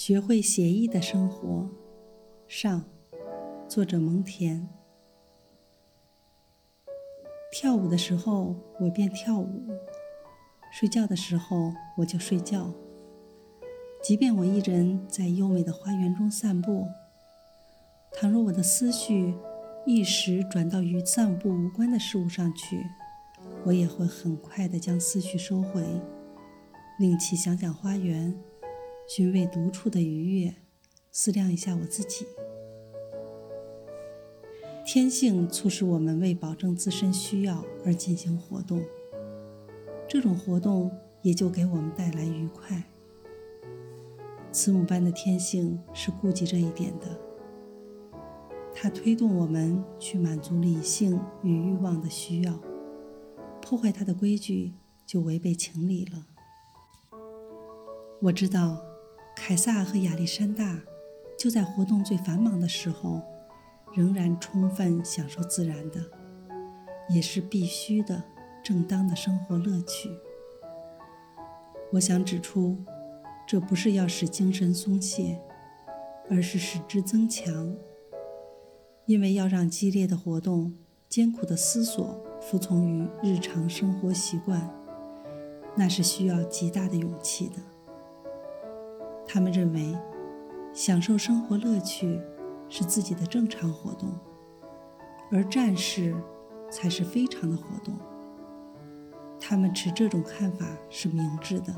学会写意的生活，上，作者蒙恬。跳舞的时候我便跳舞，睡觉的时候我就睡觉。即便我一人在优美的花园中散步，倘若我的思绪一时转到与散步无关的事物上去，我也会很快地将思绪收回，令其想想花园。寻味独处的愉悦，思量一下我自己。天性促使我们为保证自身需要而进行活动，这种活动也就给我们带来愉快。慈母般的天性是顾及这一点的，它推动我们去满足理性与欲望的需要，破坏它的规矩就违背情理了。我知道。凯撒和亚历山大就在活动最繁忙的时候，仍然充分享受自然的，也是必须的、正当的生活乐趣。我想指出，这不是要使精神松懈，而是使之增强。因为要让激烈的活动、艰苦的思索服从于日常生活习惯，那是需要极大的勇气的。他们认为，享受生活乐趣是自己的正常活动，而战士才是非常的活动。他们持这种看法是明智的。